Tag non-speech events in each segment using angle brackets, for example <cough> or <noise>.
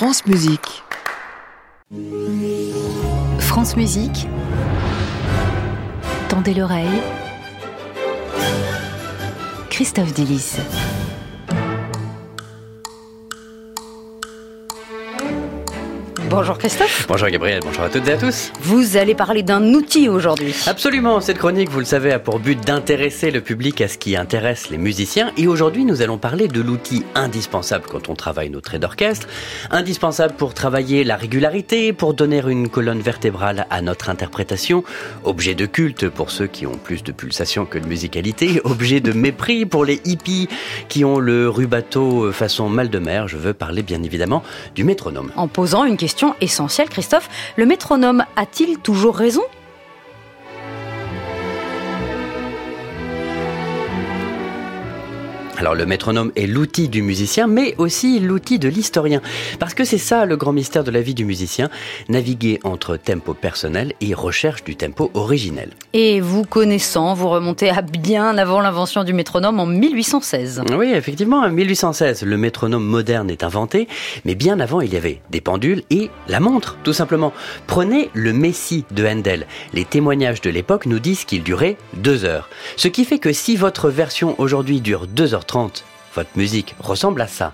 France Musique. France Musique. Tendez l'oreille. Christophe Delis. Bonjour Christophe. Bonjour Gabriel, bonjour à toutes et à tous. Vous allez parler d'un outil aujourd'hui. Absolument, cette chronique, vous le savez, a pour but d'intéresser le public à ce qui intéresse les musiciens. Et aujourd'hui, nous allons parler de l'outil indispensable quand on travaille nos traits d'orchestre, indispensable pour travailler la régularité, pour donner une colonne vertébrale à notre interprétation, objet de culte pour ceux qui ont plus de pulsation que de musicalité, <laughs> objet de mépris pour les hippies qui ont le rubato façon mal de mer. Je veux parler bien évidemment du métronome. En posant une question essentielle, Christophe. Le métronome a-t-il toujours raison? Alors le métronome est l'outil du musicien, mais aussi l'outil de l'historien. Parce que c'est ça le grand mystère de la vie du musicien, naviguer entre tempo personnel et recherche du tempo originel. Et vous connaissant, vous remontez à bien avant l'invention du métronome en 1816. Oui, effectivement, en 1816, le métronome moderne est inventé, mais bien avant, il y avait des pendules et la montre, tout simplement. Prenez le Messie de Handel. Les témoignages de l'époque nous disent qu'il durait deux heures. Ce qui fait que si votre version aujourd'hui dure 2h30, votre musique ressemble à ça.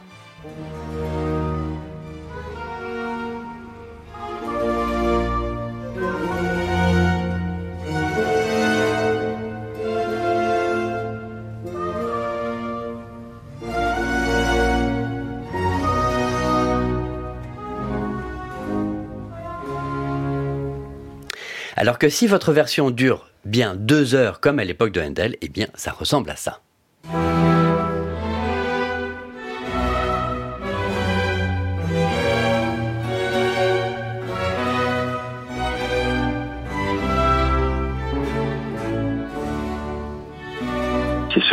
Alors que si votre version dure bien deux heures comme à l'époque de Handel, eh bien ça ressemble à ça.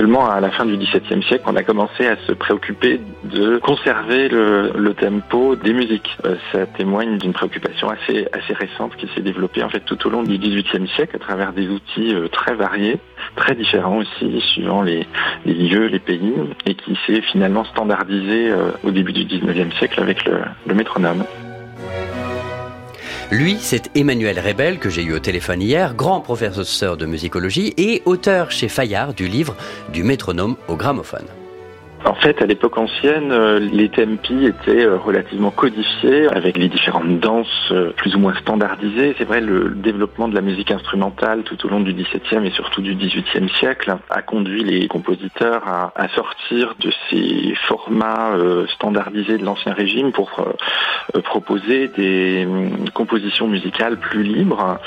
Seulement à la fin du XVIIe siècle qu'on a commencé à se préoccuper de conserver le, tempo des musiques. Euh, ça témoigne d'une préoccupation assez, récente qui s'est développée en fait tout au long du XVIIIe siècle à travers des outils euh, très variés, très différents aussi suivant les, lieux, les pays, et qui s'est finalement standardisé euh, au début du XIXe siècle avec le métronome. Lui, c'est Emmanuel Rebel, que j'ai eu au téléphone hier, grand professeur de musicologie et auteur chez Fayard du livre Du métronome au gramophone. En fait, à l'époque ancienne, euh, les tempi étaient euh, relativement codifiés avec les différentes danses euh, plus ou moins standardisées. C'est vrai, le développement de la musique instrumentale tout au long du XVIIe et surtout du XVIIIe siècle a conduit les compositeurs à, sortir de ces formats standardisés de l'ancien régime pour proposer des hum, compositions musicales plus libres,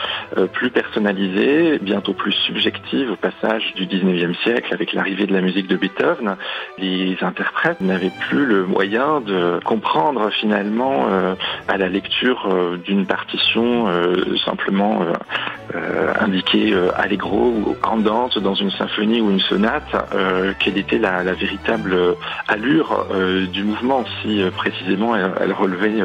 plus personnalisées, bientôt plus subjectives au passage du XIXe siècle avec l'arrivée de la musique de Beethoven. Les interprètes n'avaient plus le moyen de comprendre finalement euh, à la lecture euh, d'une partition euh, simplement indiquée allegro ou andante dans une symphonie ou une sonate quelle était la, véritable allure du mouvement si précisément elle, relevait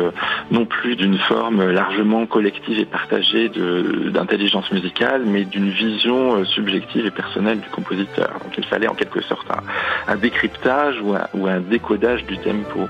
non plus d'une forme largement collective et partagée d'intelligence musicale mais d'une vision subjective et personnelle du compositeur. Donc il fallait en quelque sorte un décryptage ou un, décodage du tempo.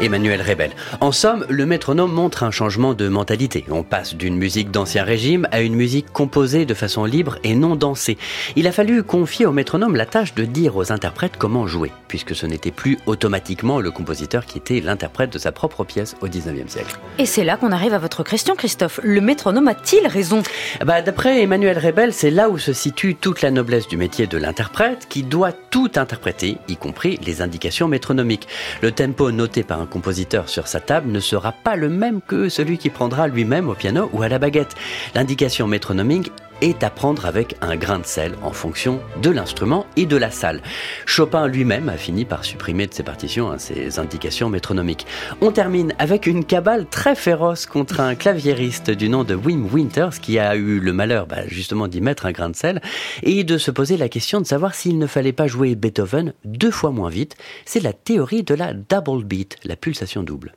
Emmanuel Rebel. En somme, le métronome montre un changement de mentalité. On passe d'une musique d'ancien régime à une musique composée de façon libre et non dansée. Il a fallu confier au métronome la tâche de dire aux interprètes comment jouer, puisque ce n'était plus automatiquement le compositeur qui était l'interprète de sa propre pièce au 19e siècle. Et c'est là qu'on arrive à votre question, Christophe. Le métronome a-t-il raison? Bah, D'après Emmanuel Rebel, c'est là où se situe toute la noblesse du métier de l'interprète, qui doit tout interpréter, y compris les indications métronomiques. Le tempo noté par un compositeur sur sa table ne sera pas le même que celui qui prendra lui-même au piano ou à la baguette. L'indication métronomique est à prendre avec un grain de sel en fonction de l'instrument et de la salle. Chopin lui-même a fini par supprimer de ses partitions hein, ses indications métronomiques. On termine avec une cabale très féroce contre un claviériste du nom de Wim Winters qui a eu le malheur bah, justement d'y mettre un grain de sel et de se poser la question de savoir s'il ne fallait pas jouer Beethoven deux fois moins vite. C'est la théorie de la double beat, la pulsation double.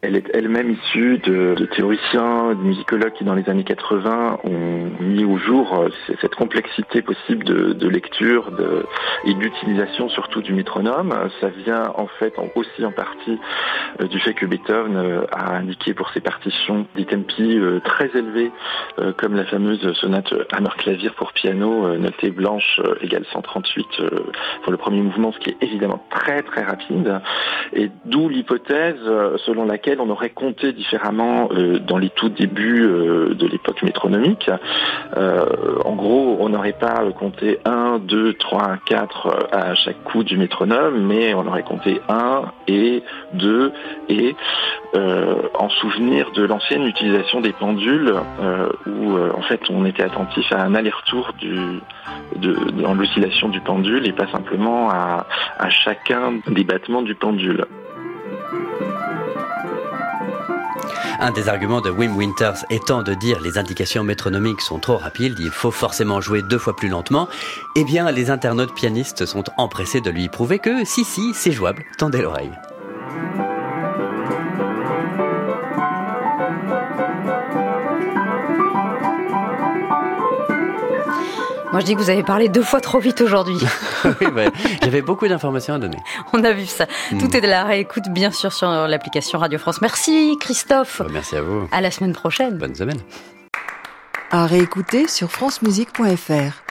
Elle est elle-même issue de, théoriciens, de musicologues qui dans les années 80 ont mis au jour euh, cette complexité possible de, lecture et d'utilisation surtout du métronome. Ça vient en fait aussi en partie euh, du fait que Beethoven euh, a indiqué pour ses partitions des tempi très élevés comme la fameuse sonate Hammer clavier pour piano notée blanche égale 138 pour le premier mouvement, ce qui est évidemment très très rapide. Et d'où l'hypothèse selon laquelle on aurait compté différemment euh, dans les tout débuts euh, de l'époque métronomique. Euh, en gros, on n'aurait pas compté 1, 2, 3, 4 à chaque coup du métronome, mais on aurait compté 1 et 2 et en souvenir de l'ancienne utilisation des pendules où en fait on était attentif à un aller-retour dans l'oscillation du pendule et pas simplement à chacun des battements du pendule. Un des arguments de Wim Winters étant de dire les indications métronomiques sont trop rapides, il faut forcément jouer deux fois plus lentement, eh bien les internautes pianistes sont empressés de lui prouver que si si, c'est jouable, tendez l'oreille. Moi, je dis que vous avez parlé deux fois trop vite aujourd'hui. <laughs> oui, j'avais beaucoup d'informations à donner. <laughs> On a vu ça. Hmm. Tout est de la réécoute, bien sûr, sur l'application Radio France. Merci, Christophe. Oh, merci à vous. À la semaine prochaine. Bonne semaine. À réécouter sur francemusique.fr.